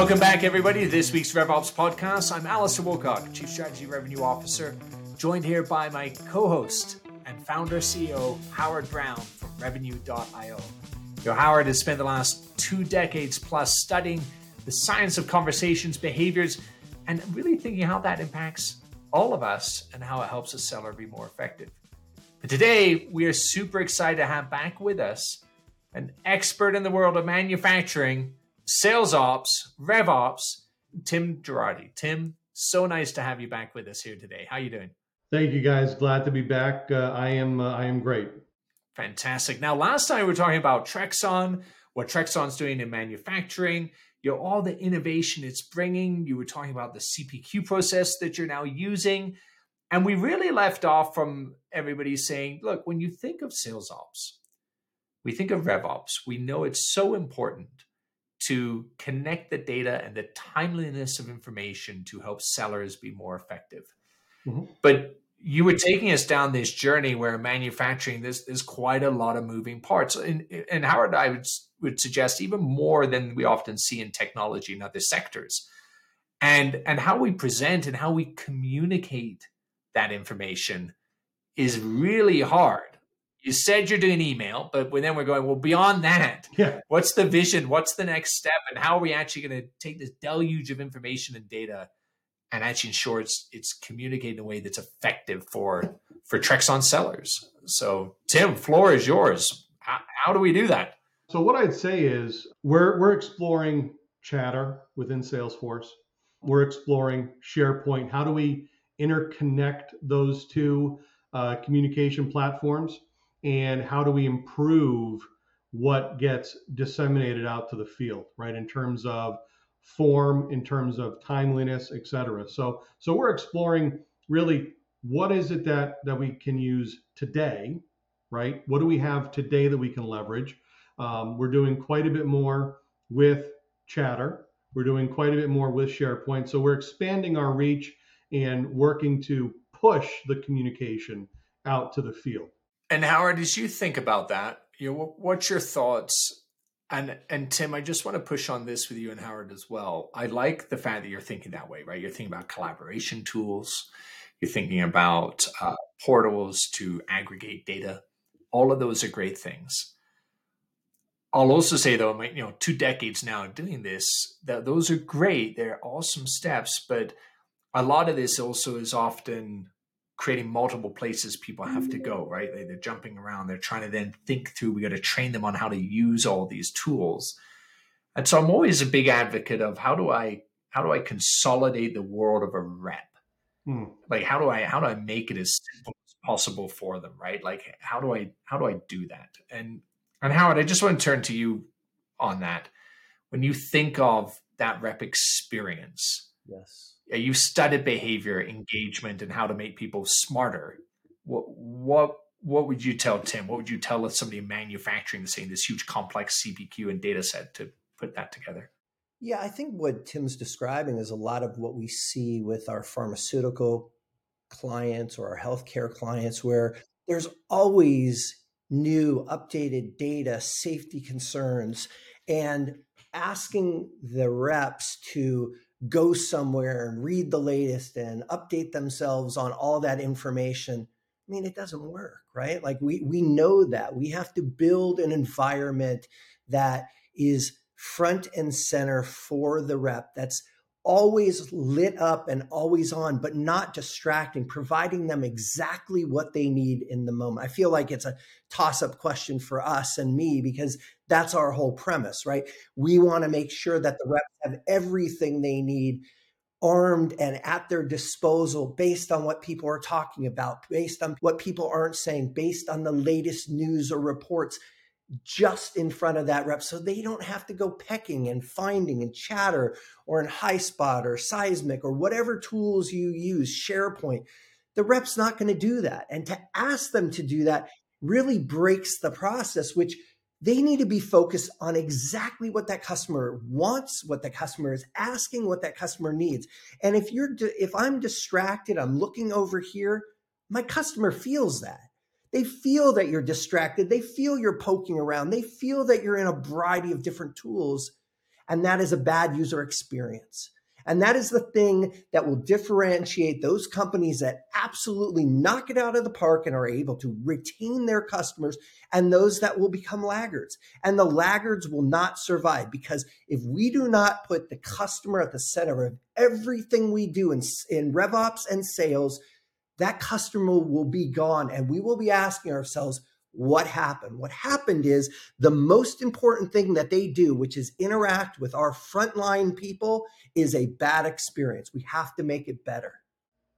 Welcome back, everybody, to this week's RevOps podcast. I'm Alistair Woolcock, Chief Strategy Revenue Officer, joined here by my co host and founder CEO, Howard Brown from Revenue.io. Yo, Howard has spent the last two decades plus studying the science of conversations, behaviors, and really thinking how that impacts all of us and how it helps a seller be more effective. But today, we are super excited to have back with us an expert in the world of manufacturing sales ops, rev ops, Tim Girardi. Tim, so nice to have you back with us here today. How you doing? Thank you, guys. Glad to be back. Uh, I am. Uh, I am great. Fantastic. Now, last time we were talking about Trexon, what Trexon's doing in manufacturing, you know, all the innovation it's bringing. You were talking about the CPQ process that you're now using. And we really left off from everybody saying, look, when you think of sales ops, we think of rev ops. We know it's so important to connect the data and the timeliness of information to help sellers be more effective. Mm-hmm. But you were taking us down this journey where manufacturing there's, there's quite a lot of moving parts and, and howard i would, would suggest even more than we often see in technology and other sectors and and how we present and how we communicate that information is really hard you said you're doing email, but then we're going, well, beyond that, yeah. what's the vision? What's the next step? And how are we actually going to take this deluge of information and data and actually ensure it's it's communicated in a way that's effective for for Trexon sellers? So, Tim, floor is yours. How, how do we do that? So, what I'd say is we're we're exploring chatter within Salesforce. We're exploring SharePoint. How do we interconnect those two uh, communication platforms? And how do we improve what gets disseminated out to the field, right? In terms of form, in terms of timeliness, et cetera. So, so we're exploring really what is it that that we can use today, right? What do we have today that we can leverage? Um, we're doing quite a bit more with Chatter. We're doing quite a bit more with SharePoint. So we're expanding our reach and working to push the communication out to the field. And Howard, as you think about that, you know, what's your thoughts? And and Tim, I just want to push on this with you and Howard as well. I like the fact that you're thinking that way, right? You're thinking about collaboration tools. You're thinking about uh, portals to aggregate data. All of those are great things. I'll also say though, you know, two decades now doing this, that those are great. They're awesome steps, but a lot of this also is often creating multiple places people have to go, right? They, are jumping around. They're trying to then think through. We got to train them on how to use all these tools. And so I'm always a big advocate of how do I how do I consolidate the world of a rep? Hmm. Like how do I how do I make it as simple as possible for them, right? Like how do I how do I do that? And and Howard, I just want to turn to you on that. When you think of that rep experience, yes you studied behavior, engagement, and how to make people smarter. What what what would you tell Tim? What would you tell somebody in manufacturing saying this huge complex CPQ and data set to put that together? Yeah, I think what Tim's describing is a lot of what we see with our pharmaceutical clients or our healthcare clients, where there's always new, updated data, safety concerns, and asking the reps to go somewhere and read the latest and update themselves on all that information i mean it doesn't work right? Like we we know that. We have to build an environment that is front and center for the rep that's always lit up and always on, but not distracting, providing them exactly what they need in the moment. I feel like it's a toss up question for us and me because that's our whole premise, right? We want to make sure that the reps have everything they need armed and at their disposal based on what people are talking about, based on what people aren't saying, based on the latest news or reports just in front of that rep so they don't have to go pecking and finding and chatter or in Highspot or seismic or whatever tools you use sharepoint. The rep's not going to do that and to ask them to do that really breaks the process which they need to be focused on exactly what that customer wants what the customer is asking what that customer needs. And if you're if i'm distracted i'm looking over here my customer feels that they feel that you're distracted. They feel you're poking around. They feel that you're in a variety of different tools and that is a bad user experience. And that is the thing that will differentiate those companies that absolutely knock it out of the park and are able to retain their customers and those that will become laggards. And the laggards will not survive because if we do not put the customer at the center of everything we do in, in RevOps and sales, that customer will be gone. And we will be asking ourselves, what happened. What happened is the most important thing that they do, which is interact with our frontline people, is a bad experience. We have to make it better.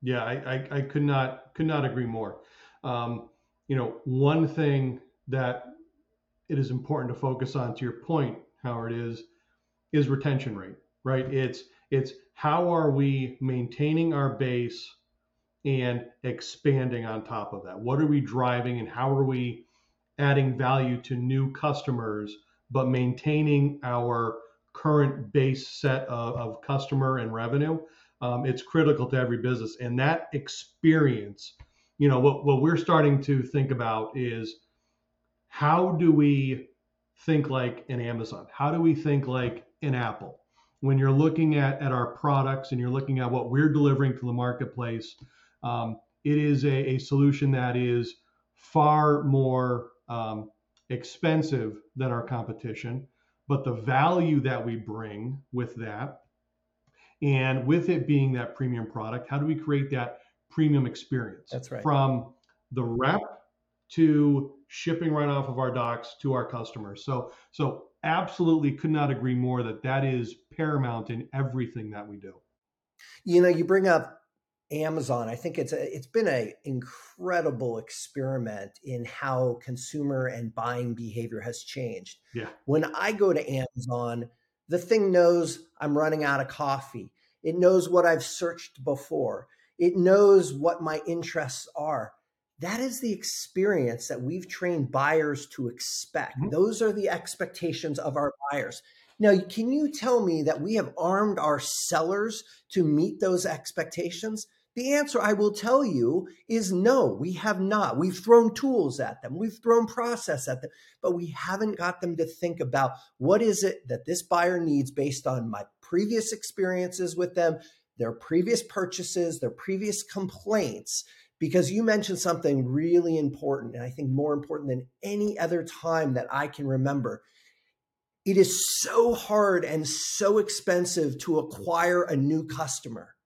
Yeah, I, I, I could not could not agree more. Um, you know, one thing that it is important to focus on, to your point, Howard, is is retention rate. Right? It's it's how are we maintaining our base and expanding on top of that? What are we driving and how are we adding value to new customers, but maintaining our current base set of, of customer and revenue? Um, it's critical to every business. And that experience, you know, what, what we're starting to think about is how do we think like an Amazon? How do we think like an Apple? When you're looking at, at our products and you're looking at what we're delivering to the marketplace, um, it is a, a, solution that is far more um, expensive than our competition, but the value that we bring with that, and with it being that premium product, how do we create that premium experience? That's right. From the rep to shipping right off of our docks to our customers. So, so absolutely could not agree more that that is paramount in everything that we do. You know, you bring up Amazon, I think it's a, it's been an incredible experiment in how consumer and buying behavior has changed. Yeah. When I go to Amazon, the thing knows I'm running out of coffee. It knows what I've searched before. It knows what my interests are. That is the experience that we've trained buyers to expect. Mm-hmm. Those are the expectations of our buyers. Now, can you tell me that we have armed our sellers to meet those expectations? The answer I will tell you is no, we have not. We've thrown tools at them, we've thrown process at them, but we haven't got them to think about what is it that this buyer needs based on my previous experiences with them, their previous purchases, their previous complaints. Because you mentioned something really important, and I think more important than any other time that I can remember. It is so hard and so expensive to acquire a new customer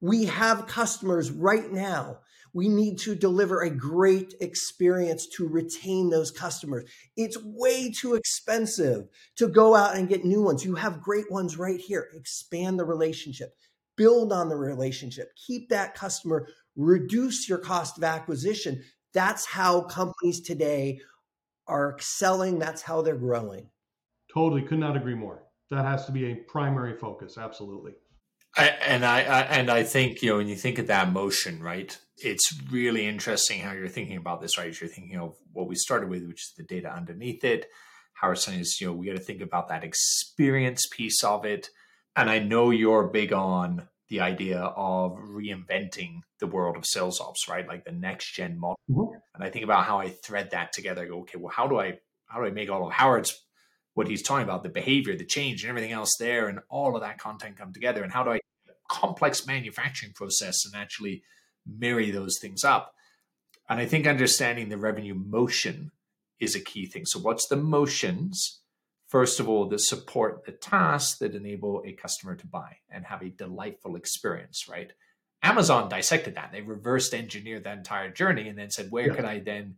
we have customers right now. We need to deliver a great experience to retain those customers. It's way too expensive to go out and get new ones. You have great ones right here. Expand the relationship, build on the relationship, keep that customer, reduce your cost of acquisition. That's how companies today are excelling. That's how they're growing. Totally could not agree more. That has to be a primary focus. Absolutely. I, and I, I, and I think you know when you think of that motion, right? It's really interesting how you're thinking about this, right? You're thinking of what we started with, which is the data underneath it. Howard saying is, you know, we got to think about that experience piece of it. And I know you're big on the idea of reinventing the world of sales ops, right? Like the next gen model. Mm-hmm. And I think about how I thread that together. I go, okay, well, how do I how do I make all of Howard's what he's talking about, the behavior, the change, and everything else there, and all of that content come together? And how do I complex manufacturing process and actually marry those things up. And I think understanding the revenue motion is a key thing. So, what's the motions? First of all, that support the tasks that enable a customer to buy and have a delightful experience, right? Amazon dissected that. They reversed engineered that entire journey and then said, where yeah. can I then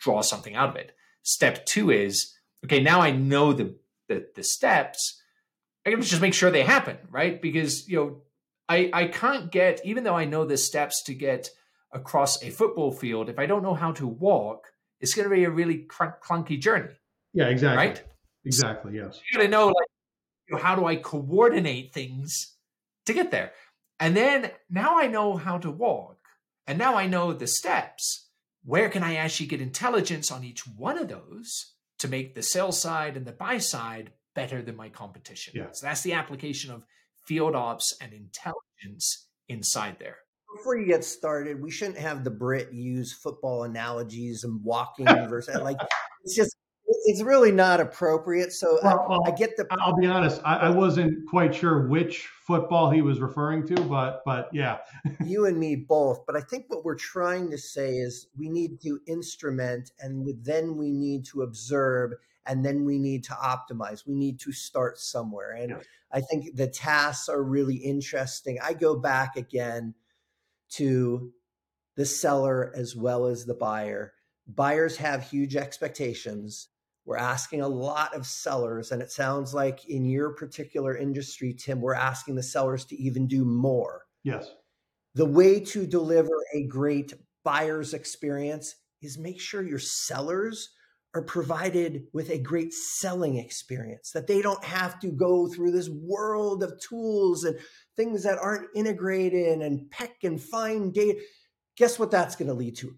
draw something out of it? Step two is, okay, now I know the, the, the steps I to just make sure they happen, right? Because you know, I I can't get even though I know the steps to get across a football field. If I don't know how to walk, it's going to be a really clunky journey. Yeah, exactly. Right. Exactly. Yes. you got to know like you know, how do I coordinate things to get there, and then now I know how to walk, and now I know the steps. Where can I actually get intelligence on each one of those to make the sell side and the buy side better than my competition. Yeah. So that's the application of field ops and intelligence inside there. Before you get started, we shouldn't have the Brit use football analogies and walking versus like it's just it's really not appropriate. So well, well, I, get the. I'll be honest. I, I, wasn't quite sure which football he was referring to, but but yeah. you and me both. But I think what we're trying to say is we need to instrument, and then we need to observe, and then we need to optimize. We need to start somewhere, and yeah. I think the tasks are really interesting. I go back again to the seller as well as the buyer. Buyers have huge expectations. We're asking a lot of sellers, and it sounds like in your particular industry, Tim, we're asking the sellers to even do more. Yes. The way to deliver a great buyer's experience is make sure your sellers are provided with a great selling experience, that they don't have to go through this world of tools and things that aren't integrated and peck and find data guess what that's going to lead to?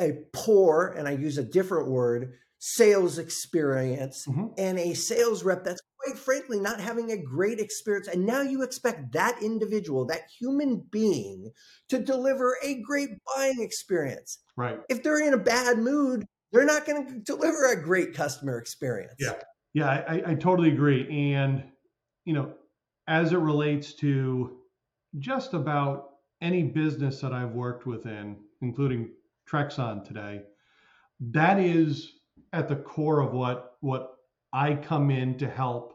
A poor, and I use a different word, sales experience mm-hmm. and a sales rep that's quite frankly not having a great experience. And now you expect that individual, that human being, to deliver a great buying experience. Right. If they're in a bad mood, they're not going to deliver a great customer experience. Yeah. Yeah, I, I totally agree. And, you know, as it relates to just about any business that I've worked within, including Trexon today, that is at the core of what what I come in to help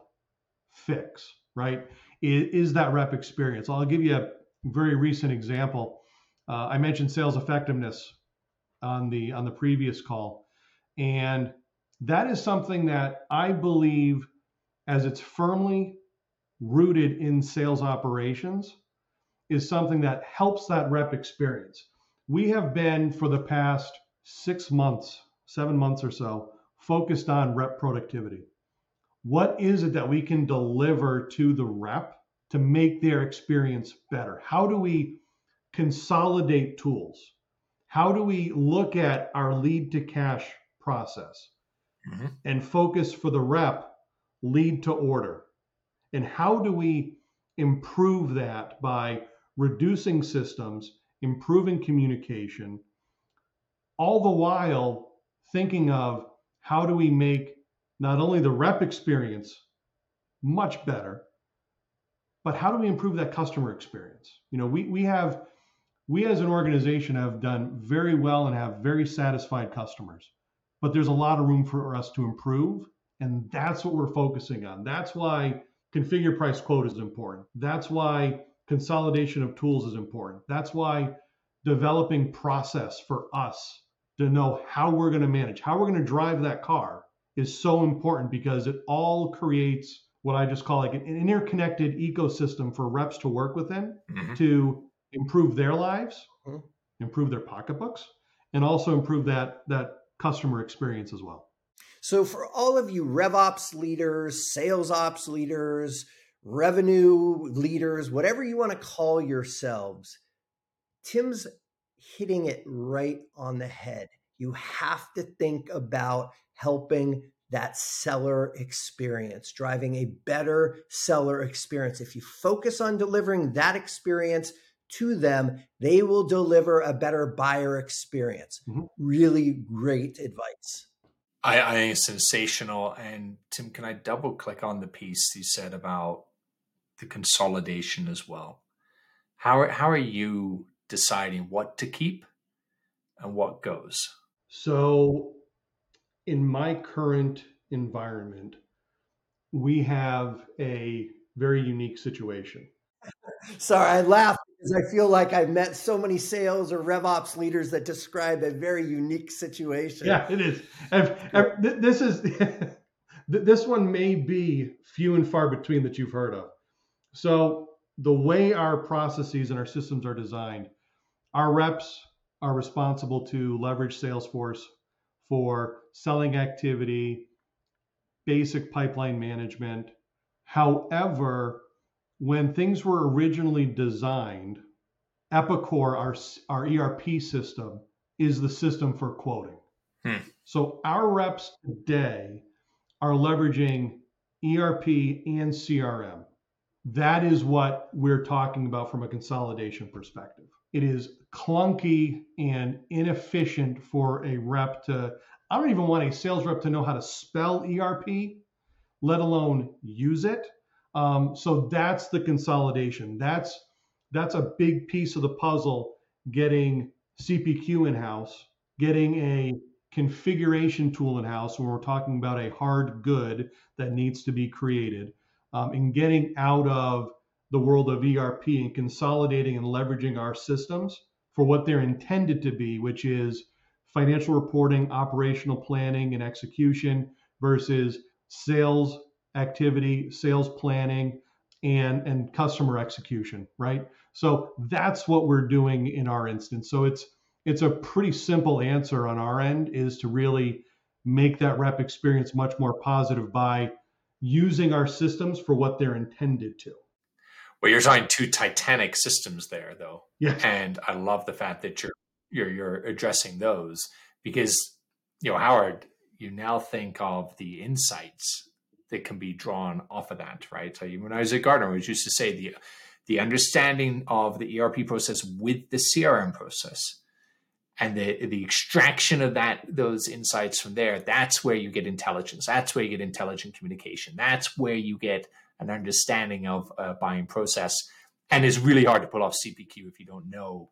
fix, right? Is, that rep experience. I'll give you a very recent example. Uh, I mentioned sales effectiveness on the on the previous call, and that is something that I believe, as it's firmly rooted in sales operations, is something that helps that rep experience. We have been for the past six months, seven months or so, focused on rep productivity. What is it that we can deliver to the rep to make their experience better? How do we consolidate tools? How do we look at our lead to cash process mm-hmm. and focus for the rep lead to order? And how do we improve that by reducing systems, improving communication, all the while thinking of how do we make not only the rep experience much better, but how do we improve that customer experience? You know, we, we have, we as an organization have done very well and have very satisfied customers, but there's a lot of room for us to improve. And that's what we're focusing on. That's why configure price quote is important. That's why consolidation of tools is important. That's why developing process for us to know how we're going to manage, how we're going to drive that car is so important because it all creates what I just call like an interconnected ecosystem for reps to work within mm-hmm. to improve their lives, mm-hmm. improve their pocketbooks, and also improve that that customer experience as well. So for all of you RevOps leaders, sales ops leaders, revenue leaders, whatever you want to call yourselves, Tim's hitting it right on the head. You have to think about helping that seller experience, driving a better seller experience. If you focus on delivering that experience to them, they will deliver a better buyer experience. Mm-hmm. Really great advice. I, I think it's sensational. And Tim, can I double click on the piece you said about the consolidation as well. How are, how are you deciding what to keep and what goes? So, in my current environment, we have a very unique situation. Sorry, I laugh because I feel like I've met so many sales or RevOps leaders that describe a very unique situation. Yeah, it is. this is this one may be few and far between that you've heard of. So the way our processes and our systems are designed, our reps are responsible to leverage Salesforce for selling activity, basic pipeline management. However, when things were originally designed, Epicor, our, our ERP system, is the system for quoting. Hmm. So our reps today are leveraging ERP and CRM that is what we're talking about from a consolidation perspective. It is clunky and inefficient for a rep to I don't even want a sales rep to know how to spell ERP, let alone use it. Um, so that's the consolidation. That's that's a big piece of the puzzle. Getting CPQ in house, getting a configuration tool in house when we're talking about a hard good that needs to be created, um, and getting out of the world of ERP and consolidating and leveraging our systems for what they're intended to be, which is financial reporting, operational planning, and execution versus sales activity, sales planning, and, and customer execution, right? So that's what we're doing in our instance. So it's it's a pretty simple answer on our end is to really make that rep experience much more positive by using our systems for what they're intended to. Well, you're talking two titanic systems there, though. Yeah. And I love the fact that you're you're you're addressing those because you know Howard, you now think of the insights that can be drawn off of that, right? So when I was at Gartner, we used to say the the understanding of the ERP process with the CRM process and the the extraction of that those insights from there that's where you get intelligence. That's where you get intelligent communication. That's where you get an understanding of a buying process. And it's really hard to pull off cpq if you don't know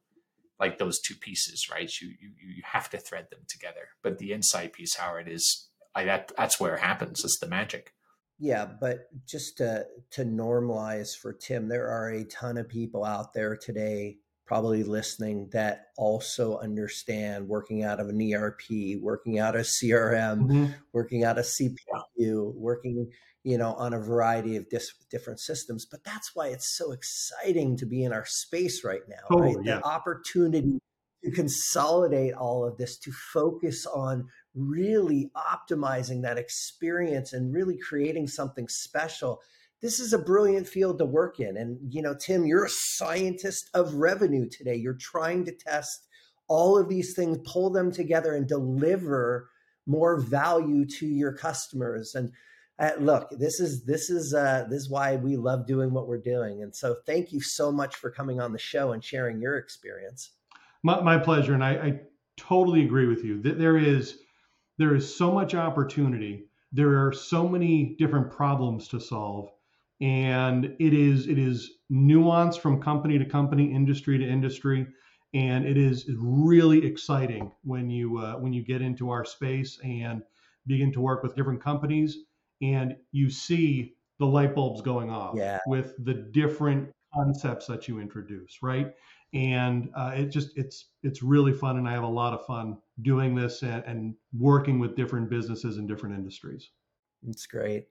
like those two pieces right? You you, you have to thread them together. But the insight piece howard is I, that that's where it happens. It's the magic yeah but just to to normalize for tim there are a ton of people out there today probably listening that also understand working out of an ERP, working out of CRM, mm-hmm. working out of CPQ, working you know on a variety of dis- different systems. But that's why it's so exciting to be in our space right now. Oh, right? Yeah. The opportunity to consolidate all of this, to focus on really optimizing that experience and really creating something special this is a brilliant field to work in. And, you know, Tim, you're a scientist of revenue today. You're trying to test all of these things, pull them together, and deliver more value to your customers. And uh, look, this is this is uh, this is why we love doing what we're doing. And so, thank you so much for coming on the show and sharing your experience. My, my pleasure, and I, I totally agree with you. There is there is so much opportunity. There are so many different problems to solve and it is it is nuanced from company to company, industry to industry, and it is really exciting when you uh, when you get into our space and begin to work with different companies and you see the light bulbs going off yeah. with the different concepts that you introduce, right? And uh, it just it's it's really fun, and I have a lot of fun doing this and, and working with different businesses and different industries. It's great.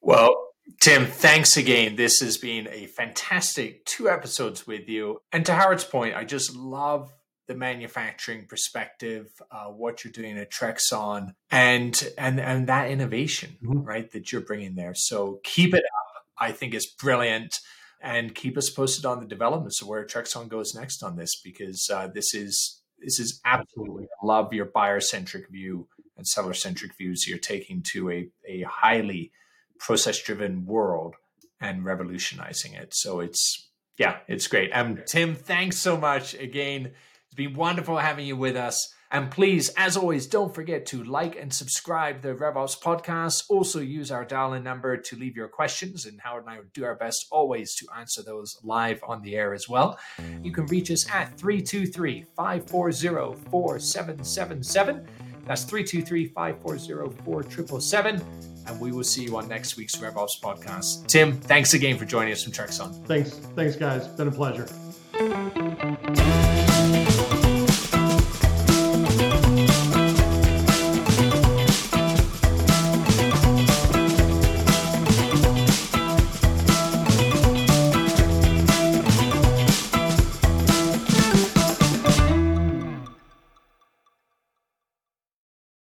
Well, Tim, thanks again. This has been a fantastic two episodes with you. And to Howard's point, I just love the manufacturing perspective, uh, what you're doing at Trexon, and and and that innovation, mm-hmm. right, that you're bringing there. So keep it up. I think it's brilliant, and keep us posted on the developments of where Trexon goes next on this, because uh, this is this is absolutely I love your buyer centric view and seller centric views you're taking to a a highly process driven world and revolutionizing it. So it's, yeah, it's great. Um, Tim, thanks so much again. It's been wonderful having you with us. And please, as always, don't forget to like and subscribe the RevOps podcast. Also, use our dial in number to leave your questions, and Howard and I will do our best always to answer those live on the air as well. You can reach us at 323 540 4777. That's 323 540 4777 and we will see you on next week's RevOps podcast. Tim, thanks again for joining us from Trexon. Thanks. Thanks, guys. Been a pleasure.